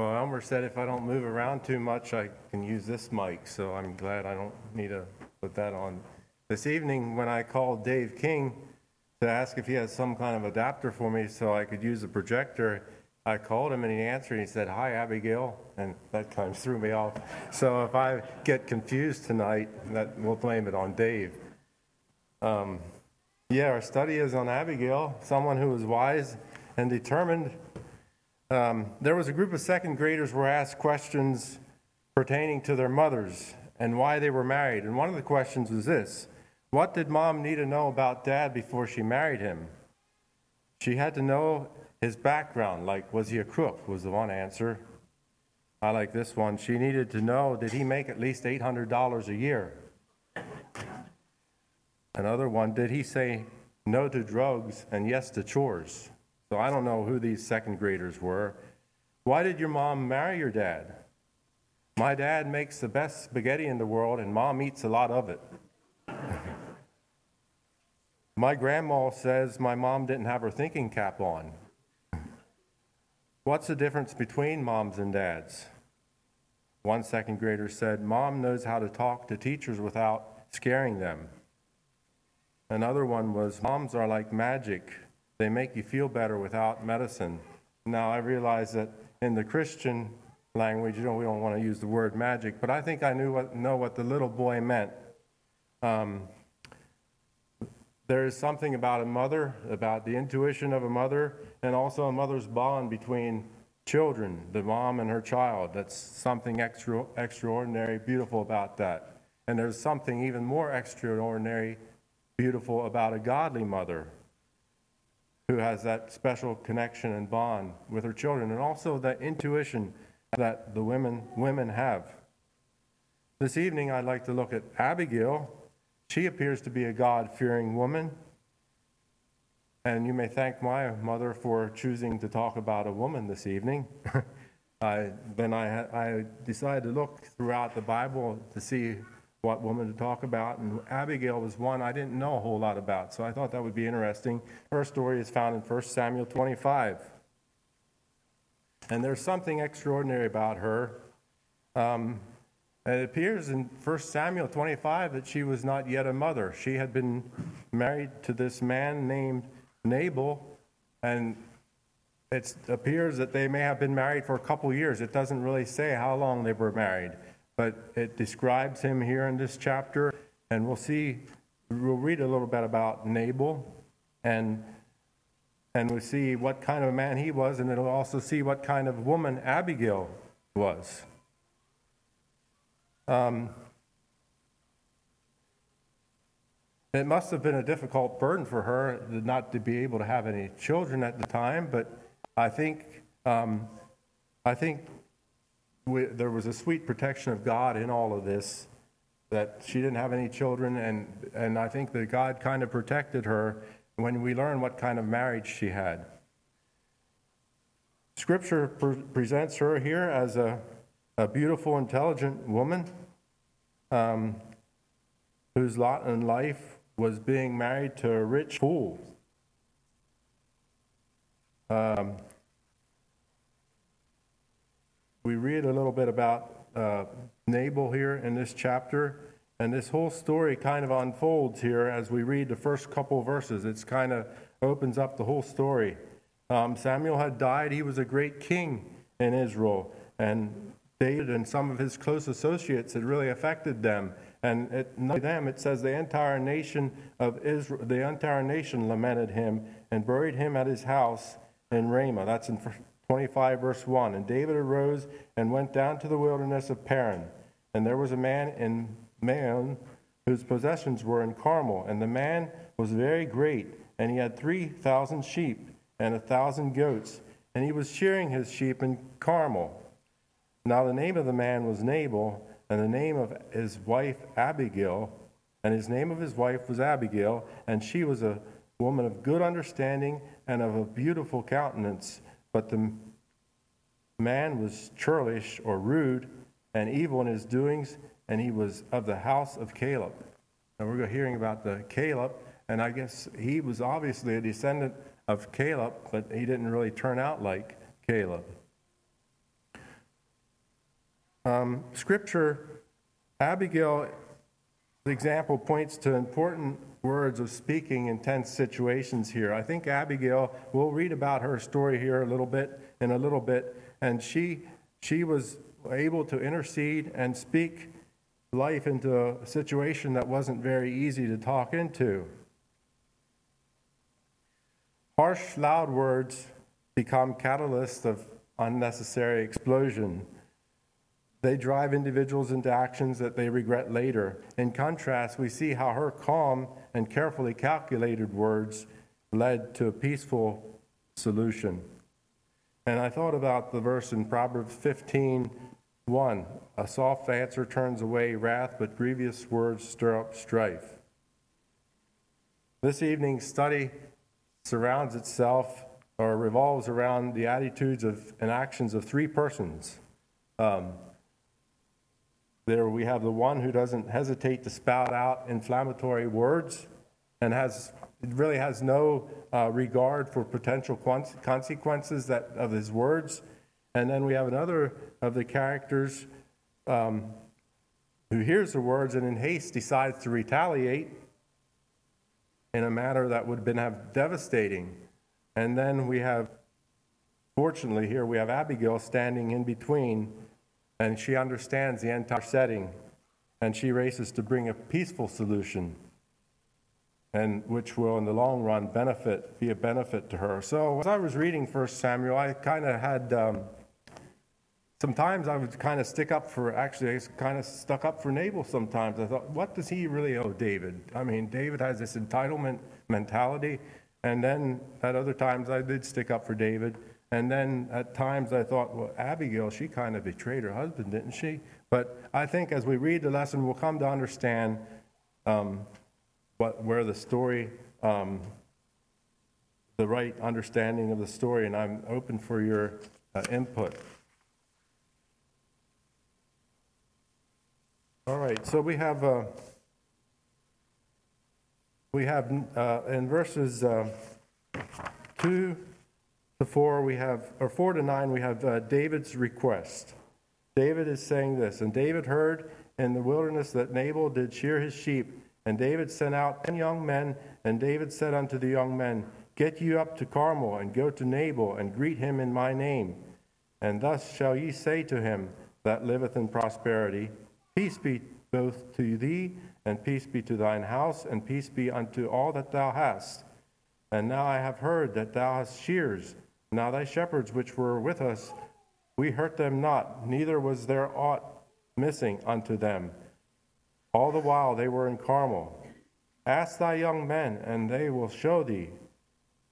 Well, Elmer said if I don't move around too much, I can use this mic, so I'm glad I don't need to put that on. This evening, when I called Dave King to ask if he has some kind of adapter for me so I could use the projector, I called him and he answered. And he said, Hi, Abigail. And that kind of threw me off. So if I get confused tonight, that, we'll blame it on Dave. Um, yeah, our study is on Abigail, someone who was wise and determined um, there was a group of second graders were asked questions pertaining to their mothers and why they were married. And one of the questions was this What did mom need to know about dad before she married him? She had to know his background, like, was he a crook? Was the one answer. I like this one. She needed to know did he make at least $800 a year? Another one, did he say no to drugs and yes to chores? So I don't know who these second graders were. Why did your mom marry your dad? My dad makes the best spaghetti in the world, and mom eats a lot of it. my grandma says my mom didn't have her thinking cap on. What's the difference between moms and dads? One second grader said, Mom knows how to talk to teachers without scaring them. Another one was, Moms are like magic. They make you feel better without medicine. Now, I realize that in the Christian language, you know, we don't want to use the word magic, but I think I knew what, know what the little boy meant. Um, there is something about a mother, about the intuition of a mother, and also a mother's bond between children, the mom and her child. That's something extra, extraordinary, beautiful about that. And there's something even more extraordinary, beautiful about a godly mother who has that special connection and bond with her children, and also that intuition that the women, women have. This evening, I'd like to look at Abigail. She appears to be a God fearing woman. And you may thank my mother for choosing to talk about a woman this evening. I, then I, I decided to look throughout the Bible to see what woman to talk about, and Abigail was one I didn't know a whole lot about, so I thought that would be interesting. Her story is found in 1 Samuel 25. And there's something extraordinary about her. Um, it appears in 1 Samuel 25 that she was not yet a mother. She had been married to this man named Nabal, and it appears that they may have been married for a couple years. It doesn't really say how long they were married but it describes him here in this chapter, and we'll see, we'll read a little bit about Nabal, and and we'll see what kind of a man he was, and it'll also see what kind of woman Abigail was. Um, it must have been a difficult burden for her not to be able to have any children at the time, but I think um, I think we, there was a sweet protection of God in all of this, that she didn't have any children, and, and I think that God kind of protected her when we learn what kind of marriage she had. Scripture pre- presents her here as a, a beautiful, intelligent woman um, whose lot in life was being married to a rich fool. Um, we read a little bit about uh, Nabal here in this chapter, and this whole story kind of unfolds here as we read the first couple verses. It's kind of opens up the whole story. Um, Samuel had died, he was a great king in Israel, and David and some of his close associates had really affected them. And it, not them, it says the entire nation of Israel, the entire nation lamented him and buried him at his house in Ramah. That's in 25, verse 1. And David arose and went down to the wilderness of Paran. And there was a man in Maon whose possessions were in Carmel. And the man was very great, and he had 3,000 sheep and a thousand goats. And he was shearing his sheep in Carmel. Now the name of the man was Nabal, and the name of his wife Abigail. And his name of his wife was Abigail, and she was a woman of good understanding and of a beautiful countenance but the man was churlish or rude and evil in his doings, and he was of the house of Caleb. And we're hearing about the Caleb, and I guess he was obviously a descendant of Caleb, but he didn't really turn out like Caleb. um, Scripture, Abigail, the example points to important words of speaking in tense situations here. I think Abigail, we'll read about her story here a little bit in a little bit, and she she was able to intercede and speak life into a situation that wasn't very easy to talk into. Harsh, loud words become catalysts of unnecessary explosion. They drive individuals into actions that they regret later. In contrast, we see how her calm and carefully calculated words led to a peaceful solution. And I thought about the verse in Proverbs 15 1. A soft answer turns away wrath, but grievous words stir up strife. This evening's study surrounds itself or revolves around the attitudes of, and actions of three persons. Um, there we have the one who doesn't hesitate to spout out inflammatory words and has really has no uh, regard for potential consequences that, of his words. And then we have another of the characters um, who hears the words and in haste decides to retaliate in a manner that would have been have devastating. And then we have, fortunately, here we have Abigail standing in between and she understands the entire setting, and she races to bring a peaceful solution, and which will, in the long run, benefit be a benefit to her. So, as I was reading First Samuel, I kind of had. Um, sometimes I would kind of stick up for, actually, I kind of stuck up for Nabal sometimes. I thought, what does he really owe David? I mean, David has this entitlement mentality. And then at other times, I did stick up for David. And then at times I thought, well, Abigail, she kind of betrayed her husband, didn't she? But I think as we read the lesson, we'll come to understand um, what, where the story, um, the right understanding of the story, and I'm open for your uh, input. All right, so we have uh, we have uh, in verses uh, two to 4, we have, or 4 to 9, we have uh, David's request. David is saying this And David heard in the wilderness that Nabal did shear his sheep. And David sent out ten young men, and David said unto the young men, Get you up to Carmel, and go to Nabal, and greet him in my name. And thus shall ye say to him that liveth in prosperity, Peace be both to thee, and peace be to thine house, and peace be unto all that thou hast. And now I have heard that thou hast shears, now thy shepherds which were with us, we hurt them not, neither was there aught missing unto them. All the while they were in Carmel. Ask thy young men, and they will show thee.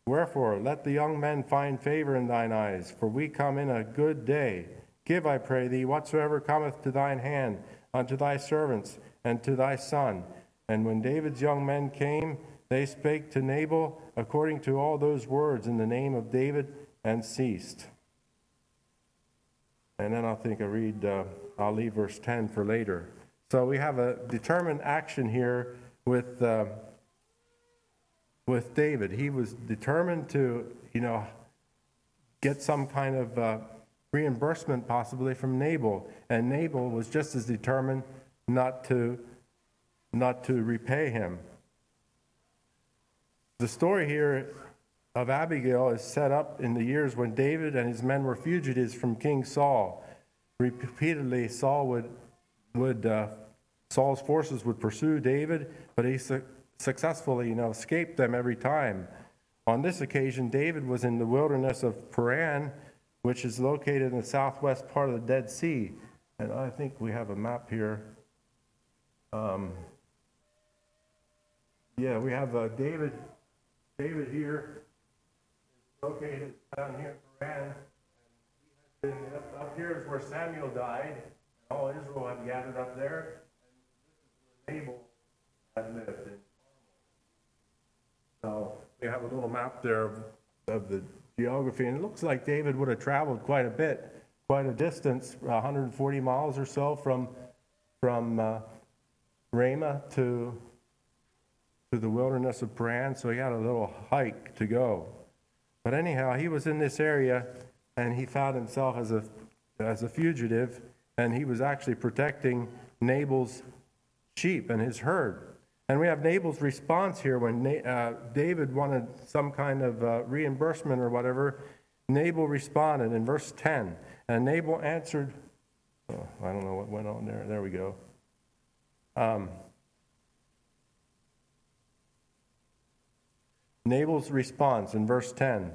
Wherefore, let the young men find favor in thine eyes, for we come in a good day. Give, I pray thee, whatsoever cometh to thine hand unto thy servants and to thy son. And when David's young men came, they spake to Nabal according to all those words in the name of David and ceased. And then I think I read, uh, I'll leave verse 10 for later. So we have a determined action here with, uh, with David. He was determined to, you know, get some kind of uh, reimbursement possibly from Nabal. And Nabal was just as determined not to, not to repay him. The story here of Abigail is set up in the years when David and his men were fugitives from King Saul. Repeatedly, Saul would, would uh, Saul's forces would pursue David, but he su- successfully, you know, escaped them every time. On this occasion, David was in the wilderness of Paran, which is located in the southwest part of the Dead Sea. And I think we have a map here. Um, yeah, we have uh, David, David here located down here in Paran. And up, up here is where Samuel died, and all Israel had gathered up there. And this is where Nabal had lived So we have a little map there of, of the geography, and it looks like David would have traveled quite a bit, quite a distance, 140 miles or so from from uh, Ramah to to the wilderness of Paran. So he had a little hike to go. But anyhow, he was in this area and he found himself as a, as a fugitive. and he was actually protecting Nabal's sheep and his herd. And we have Nabal's response here when uh, David wanted some kind of uh, reimbursement or whatever. Nabal responded in verse 10. And Nabal answered, oh, I don't know what went on there. There we go. Um, Nabal's response in verse 10.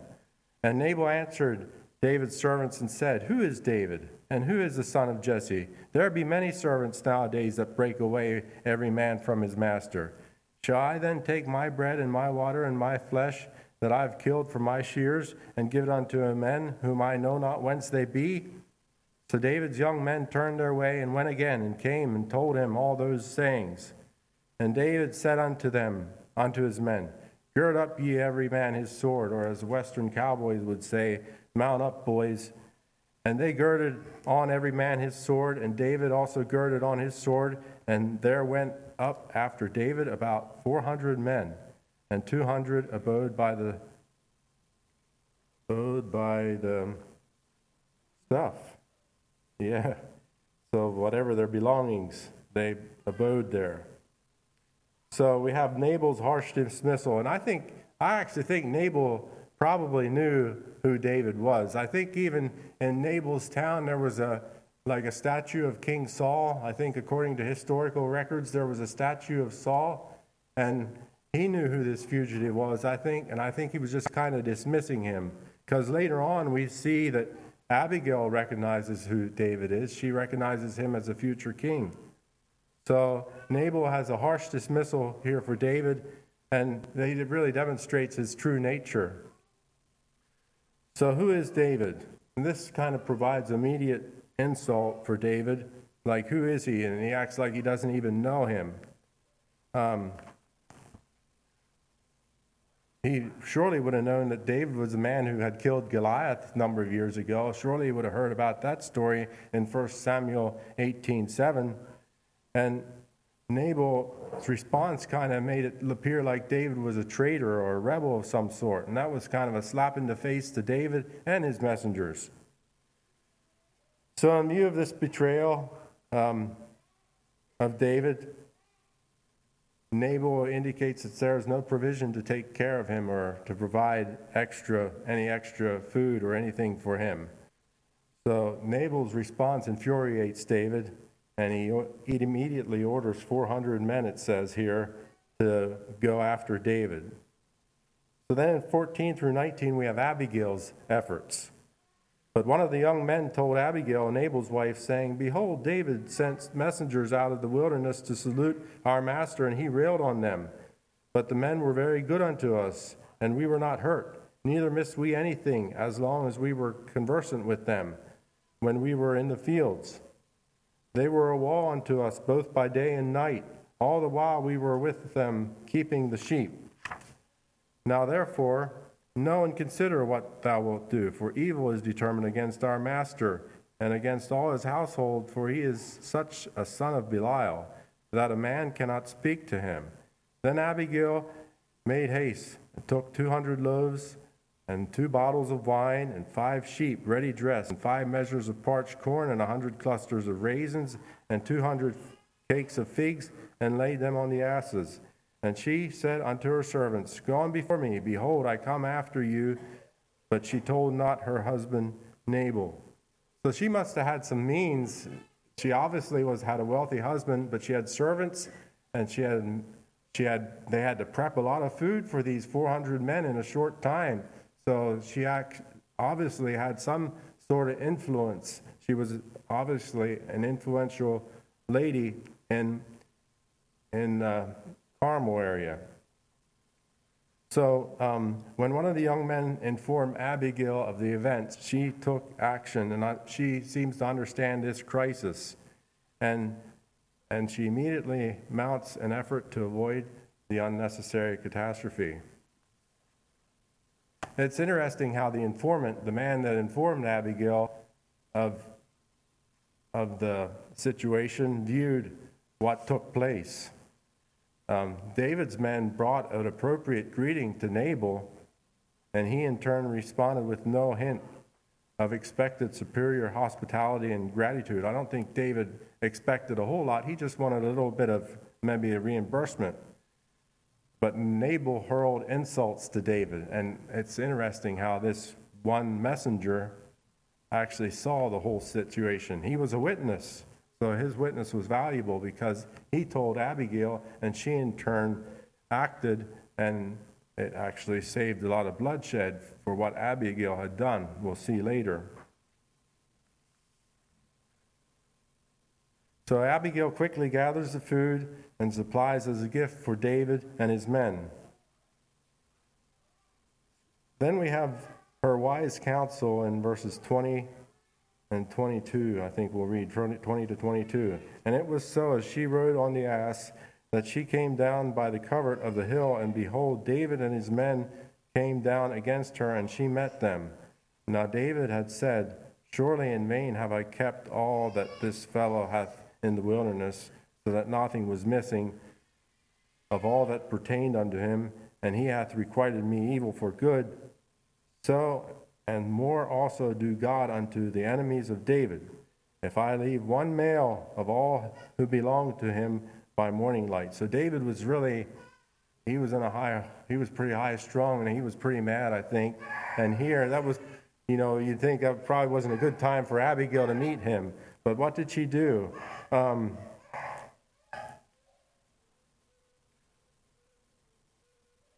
And Nabal answered David's servants and said, Who is David? And who is the son of Jesse? There be many servants nowadays that break away every man from his master. Shall I then take my bread and my water and my flesh that I have killed for my shears and give it unto men whom I know not whence they be? So David's young men turned their way and went again and came and told him all those sayings. And David said unto them, unto his men, Gird up ye every man his sword, or as Western cowboys would say, Mount up, boys. And they girded on every man his sword, and David also girded on his sword, and there went up after David about 400 men, and 200 abode by the abode by the stuff. Yeah. So whatever their belongings, they abode there. So we have Nabal's harsh dismissal, and I think I actually think Nabal probably knew who David was. I think even in Nabal's town there was a like a statue of King Saul. I think according to historical records there was a statue of Saul, and he knew who this fugitive was. I think, and I think he was just kind of dismissing him because later on we see that Abigail recognizes who David is. She recognizes him as a future king. So Nabal has a harsh dismissal here for David, and he really demonstrates his true nature. So, who is David? And this kind of provides immediate insult for David. Like, who is he? And he acts like he doesn't even know him. Um, he surely would have known that David was the man who had killed Goliath a number of years ago. Surely he would have heard about that story in 1 Samuel 18 7. And Nabal's response kind of made it appear like David was a traitor or a rebel of some sort. And that was kind of a slap in the face to David and his messengers. So, in view of this betrayal um, of David, Nabal indicates that there is no provision to take care of him or to provide extra any extra food or anything for him. So Nabal's response infuriates David, and he, he immediately orders 400 men, it says here, to go after David. So then in 14 through 19, we have Abigail's efforts. But one of the young men told Abigail, Nabal's wife, saying, Behold, David sent messengers out of the wilderness to salute our master, and he railed on them. But the men were very good unto us, and we were not hurt. Neither missed we anything, as long as we were conversant with them, when we were in the fields. They were a wall unto us both by day and night, all the while we were with them keeping the sheep. Now therefore, know and consider what thou wilt do, for evil is determined against our master and against all his household, for he is such a son of Belial that a man cannot speak to him. Then Abigail made haste and took two hundred loaves and two bottles of wine, and five sheep ready dressed, and five measures of parched corn, and a hundred clusters of raisins, and two hundred cakes of figs, and laid them on the asses. And she said unto her servants, Go on before me, behold, I come after you. But she told not her husband Nabal. So she must have had some means. She obviously was had a wealthy husband, but she had servants, and she had she had they had to prep a lot of food for these 400 men in a short time so she obviously had some sort of influence. She was obviously an influential lady in in uh, Carmel area. So um, when one of the young men informed Abigail of the events, she took action, and she seems to understand this crisis, and and she immediately mounts an effort to avoid the unnecessary catastrophe. It's interesting how the informant, the man that informed Abigail of, of the situation, viewed what took place. Um, David's men brought an appropriate greeting to Nabal, and he in turn responded with no hint of expected superior hospitality and gratitude. I don't think David expected a whole lot. He just wanted a little bit of maybe a reimbursement. But Nabal hurled insults to David, and it's interesting how this one messenger actually saw the whole situation. He was a witness, so his witness was valuable because he told Abigail, and she in turn acted, and it actually saved a lot of bloodshed for what Abigail had done. We'll see later. So Abigail quickly gathers the food and supplies as a gift for David and his men. Then we have her wise counsel in verses 20 and 22. I think we'll read 20 to 22. And it was so as she rode on the ass that she came down by the covert of the hill, and behold, David and his men came down against her, and she met them. Now David had said, Surely in vain have I kept all that this fellow hath in the wilderness, so that nothing was missing of all that pertained unto him, and he hath requited me evil for good. So and more also do God unto the enemies of David, if I leave one male of all who belong to him by morning light. So David was really, he was in a high, he was pretty high strung, and he was pretty mad, I think. And here, that was, you know, you'd think that probably wasn't a good time for Abigail to meet him. But what did she do? Um,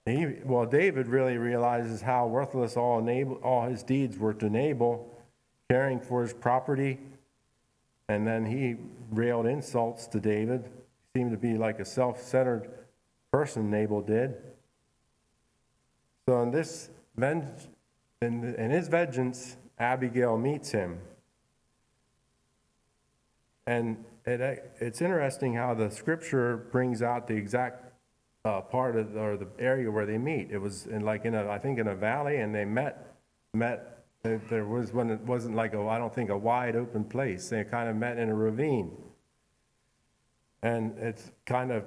he, well, David really realizes how worthless all, Nabal, all his deeds were to Nabal, caring for his property, and then he railed insults to David. Seemed to be like a self centered person, Nabal did. So, in this in his vengeance, Abigail meets him. And it, it's interesting how the scripture brings out the exact uh, part of or the area where they meet. It was in like in a I think in a valley, and they met met. There was when it wasn't like a I don't think a wide open place. They kind of met in a ravine, and it's kind of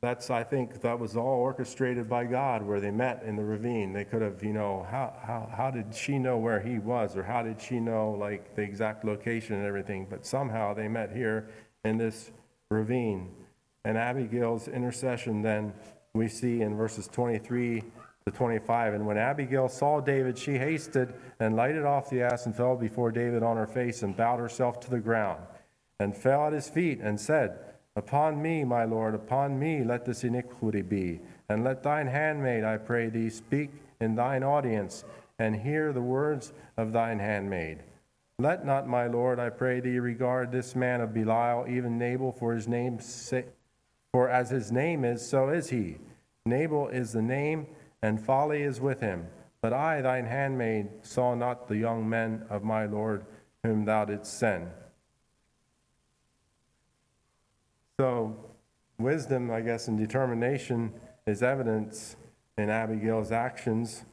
that's I think that was all orchestrated by God where they met in the ravine. They could have you know how how how did she know where he was or how did she know like the exact location and everything? But somehow they met here in this ravine. And Abigail's intercession then we see in verses 23 to 25. And when Abigail saw David, she hasted and lighted off the ass and fell before David on her face and bowed herself to the ground and fell at his feet and said, Upon me, my Lord, upon me let this iniquity be. And let thine handmaid, I pray thee, speak in thine audience, and hear the words of thine handmaid. Let not, my Lord, I pray thee, regard this man of Belial, even Nabal, for his name's sake. For as his name is, so is he. Nabal is the name, and folly is with him. But I, thine handmaid, saw not the young men of my Lord whom thou didst send. So, wisdom, I guess, and determination is evidence in Abigail's actions.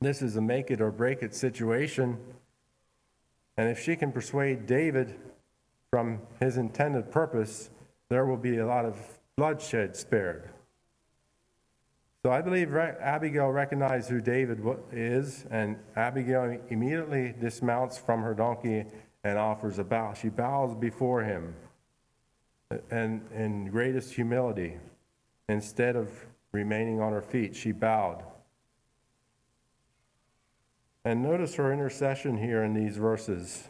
This is a make it or break it situation. And if she can persuade David from his intended purpose, there will be a lot of bloodshed spared. So I believe Abigail recognized who David is, and Abigail immediately dismounts from her donkey and offers a bow. She bows before him uh, and in greatest humility. Instead of remaining on her feet, she bowed. And notice her intercession here in these verses.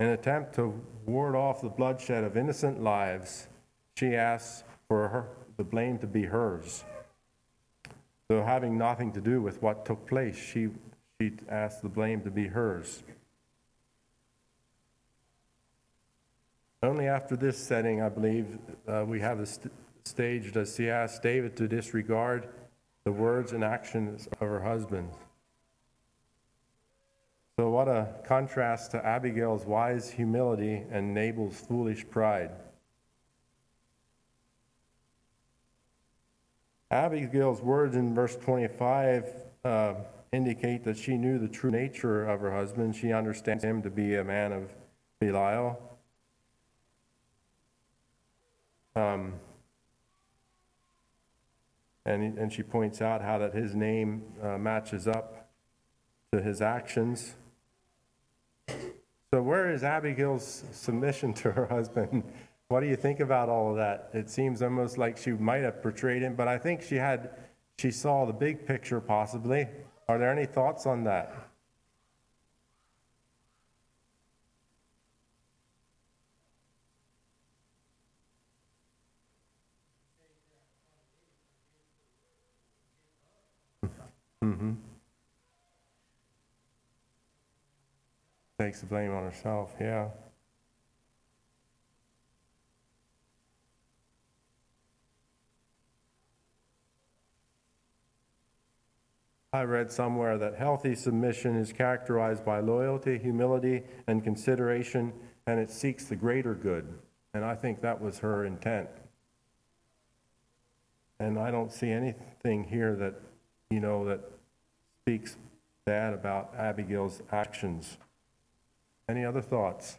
In an attempt to ward off the bloodshed of innocent lives, she asks for her, the blame to be hers. Though having nothing to do with what took place, she, she asked the blame to be hers. Only after this setting, I believe, uh, we have the st- stage does she ask David to disregard the words and actions of her husband. So, what a contrast to Abigail's wise humility and Nabal's foolish pride. Abigail's words in verse 25 uh, indicate that she knew the true nature of her husband. She understands him to be a man of Belial. Um, and, and she points out how that his name uh, matches up to his actions. So, where is Abigail's submission to her husband? What do you think about all of that? It seems almost like she might have portrayed him, but I think she had, she saw the big picture possibly. Are there any thoughts on that? Takes the blame on herself, yeah. I read somewhere that healthy submission is characterized by loyalty, humility, and consideration, and it seeks the greater good. And I think that was her intent. And I don't see anything here that, you know, that speaks bad about Abigail's actions. Any other thoughts?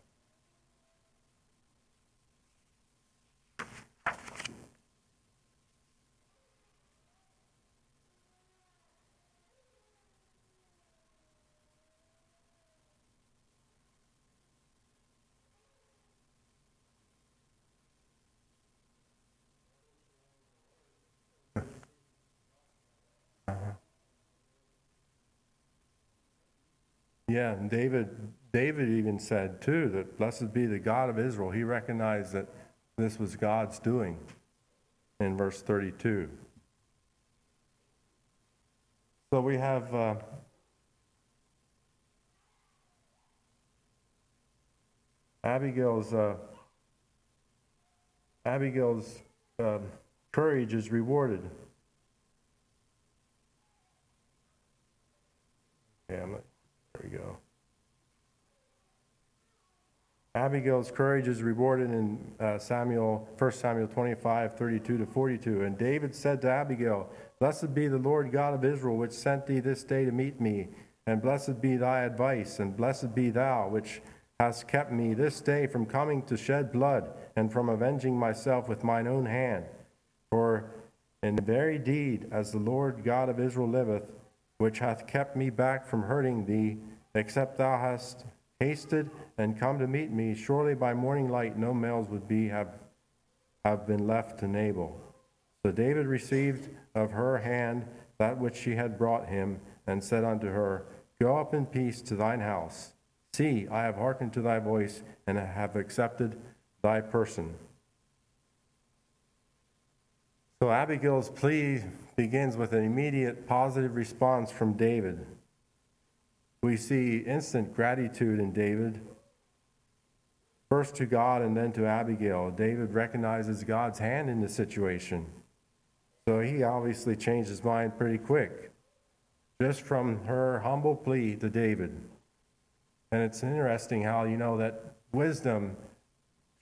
Yeah, David, David even said too that blessed be the God of Israel. He recognized that this was God's doing in verse 32. So we have uh, Abigail's uh, Abigail's uh, courage is rewarded. Yeah, there we go. Abigail's courage is rewarded in uh, Samuel, 1 Samuel 25, 32 to 42. And David said to Abigail, Blessed be the Lord God of Israel, which sent thee this day to meet me. And blessed be thy advice, and blessed be thou, which hast kept me this day from coming to shed blood, and from avenging myself with mine own hand. For in very deed, as the Lord God of Israel liveth, which hath kept me back from hurting thee, except thou hast hasted and come to meet me, surely by morning light no males would be have, have been left to Nabal. So David received of her hand that which she had brought him, and said unto her, Go up in peace to thine house. See, I have hearkened to thy voice, and have accepted thy person. So Abigail's plea begins with an immediate positive response from David. We see instant gratitude in David, first to God and then to Abigail. David recognizes God's hand in the situation. So he obviously changed his mind pretty quick, just from her humble plea to David. And it's interesting how, you know, that wisdom,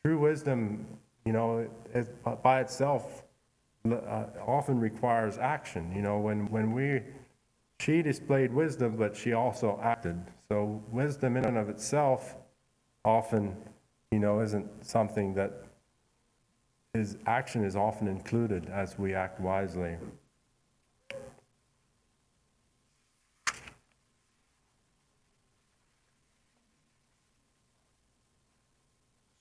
true wisdom, you know, it, by itself uh, often requires action. You know, when, when we, she displayed wisdom, but she also acted. So wisdom in and of itself often, you know, isn't something that is action is often included as we act wisely.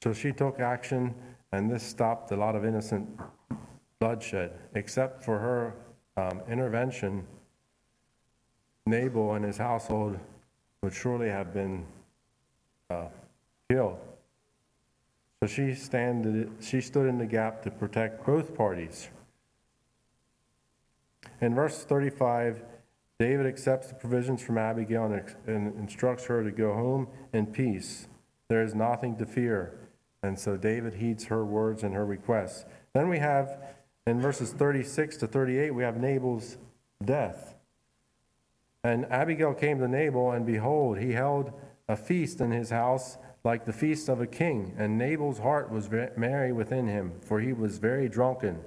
So she took action, and this stopped a lot of innocent bloodshed. Except for her um, intervention, Nabal and his household would surely have been uh, killed. So she, she stood in the gap to protect both parties. In verse 35, David accepts the provisions from Abigail and, and instructs her to go home in peace. There is nothing to fear. And so David heeds her words and her requests. Then we have in verses 36 to 38, we have Nabal's death. And Abigail came to Nabal, and behold, he held a feast in his house like the feast of a king. And Nabal's heart was merry within him, for he was very drunken.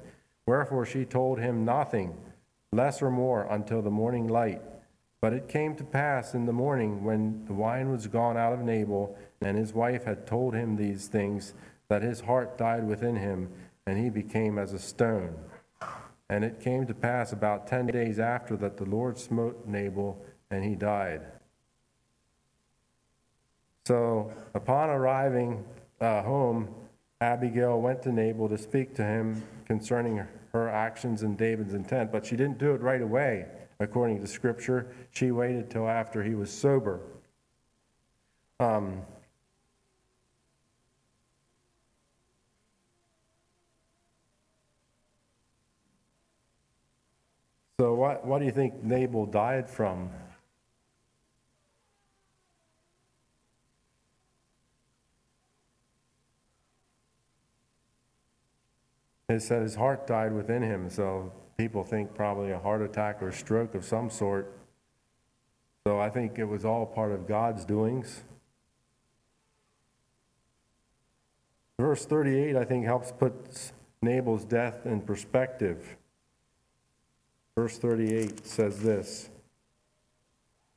Wherefore she told him nothing, less or more, until the morning light. But it came to pass in the morning, when the wine was gone out of Nabal, and his wife had told him these things, that his heart died within him and he became as a stone. And it came to pass about ten days after that the Lord smote Nabal, and he died. So upon arriving uh, home, Abigail went to Nabal to speak to him concerning her actions and David's intent, but she didn't do it right away, according to Scripture. She waited till after he was sober. Um, so, what, what do you think Nabal died from? It said his heart died within him, so people think probably a heart attack or stroke of some sort. So I think it was all part of God's doings. Verse 38, I think, helps put Nabal's death in perspective. Verse 38 says this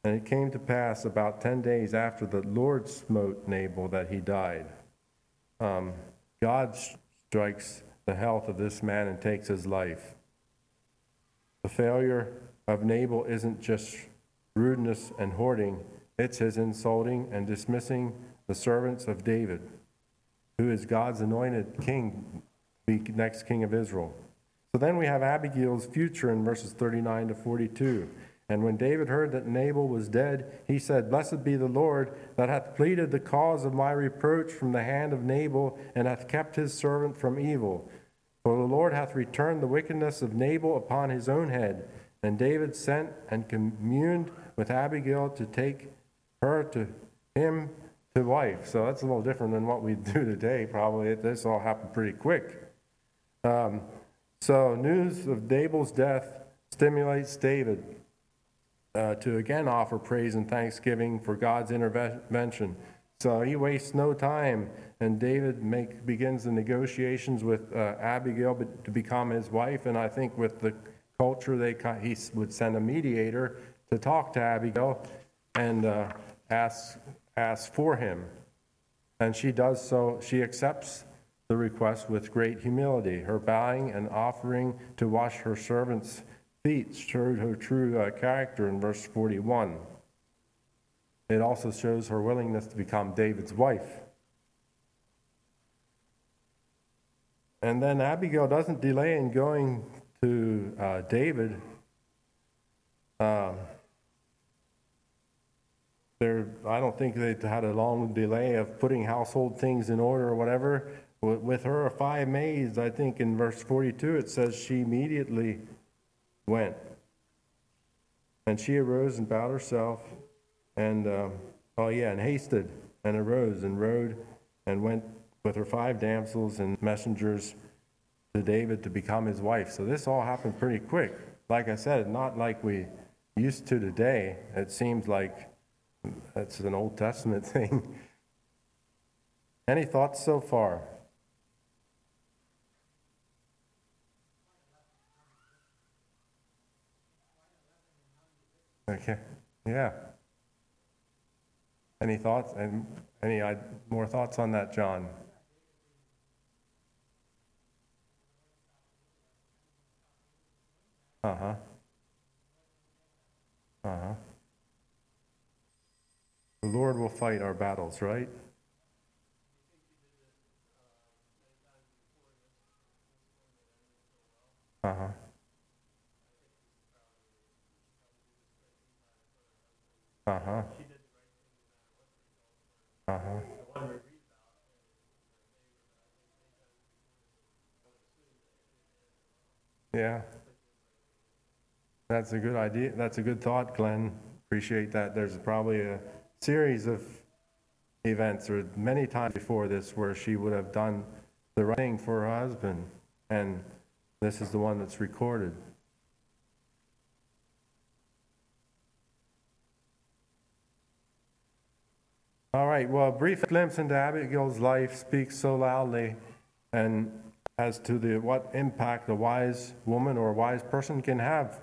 And it came to pass about 10 days after the Lord smote Nabal that he died. Um, God strikes the health of this man and takes his life. The failure of Nabal isn't just rudeness and hoarding, it's his insulting and dismissing the servants of David, who is God's anointed king, the next king of Israel. So then we have Abigail's future in verses 39 to 42. And when David heard that Nabal was dead, he said, Blessed be the Lord that hath pleaded the cause of my reproach from the hand of Nabal, and hath kept his servant from evil. For the Lord hath returned the wickedness of Nabal upon his own head. And David sent and communed with Abigail to take her to him to wife. So that's a little different than what we do today. Probably this all happened pretty quick. Um, so news of Nabal's death stimulates David uh, to again offer praise and thanksgiving for God's intervention. So he wastes no time, and David make, begins the negotiations with uh, Abigail to become his wife. And I think with the culture, they he would send a mediator to talk to Abigail and uh, ask ask for him. And she does so. She accepts the request with great humility. Her bowing and offering to wash her servant's feet showed her true uh, character in verse 41. It also shows her willingness to become David's wife. And then Abigail doesn't delay in going to uh, David. Uh, there, I don't think they had a long delay of putting household things in order or whatever. With her five maids, I think in verse 42 it says she immediately went. And she arose and bowed herself and, uh, oh yeah, and hasted and arose and rode and went with her five damsels and messengers to David to become his wife. So this all happened pretty quick. Like I said, not like we used to today. It seems like it's an Old Testament thing. Any thoughts so far? Okay, yeah. Any thoughts? And any more thoughts on that, John? Uh huh. Uh huh. The Lord will fight our battles, right? Uh huh. Uh huh. Uh-huh. Yeah. That's a good idea. That's a good thought, Glenn. Appreciate that. There's probably a series of events or many times before this where she would have done the right thing for her husband. And this is the one that's recorded. Right, well, a brief glimpse into Abigail's life speaks so loudly and as to the what impact a wise woman or a wise person can have.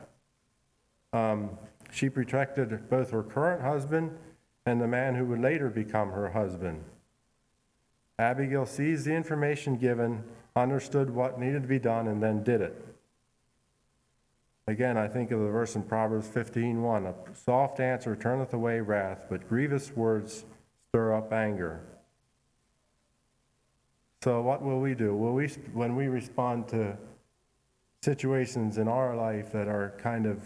Um, she protected both her current husband and the man who would later become her husband. Abigail seized the information given, understood what needed to be done, and then did it. Again, I think of the verse in Proverbs 15:1, a soft answer turneth away wrath, but grievous words stir up anger. So, what will we do? Will we, when we respond to situations in our life that are kind of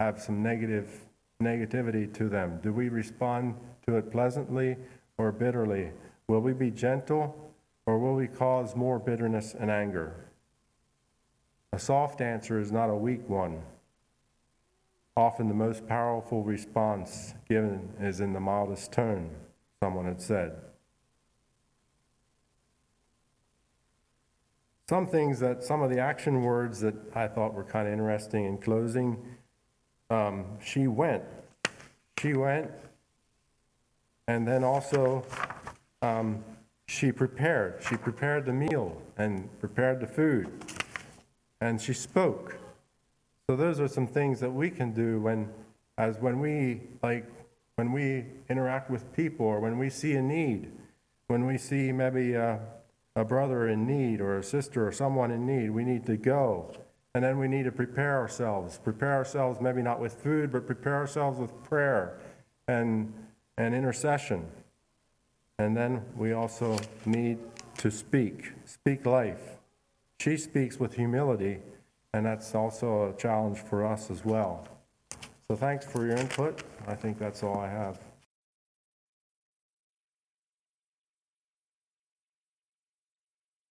have some negative negativity to them, do we respond to it pleasantly or bitterly? Will we be gentle or will we cause more bitterness and anger? A soft answer is not a weak one. Often the most powerful response given is in the mildest tone, someone had said. Some things that, some of the action words that I thought were kind of interesting in closing. Um, she went. She went. And then also, um, she prepared. She prepared the meal and prepared the food. And she spoke. So those are some things that we can do when, as when we, like, when we interact with people or when we see a need, when we see maybe a, a brother in need or a sister or someone in need, we need to go. And then we need to prepare ourselves. Prepare ourselves, maybe not with food, but prepare ourselves with prayer and, and intercession. And then we also need to speak, speak life. She speaks with humility, and that's also a challenge for us as well. So thanks for your input. I think that's all I have.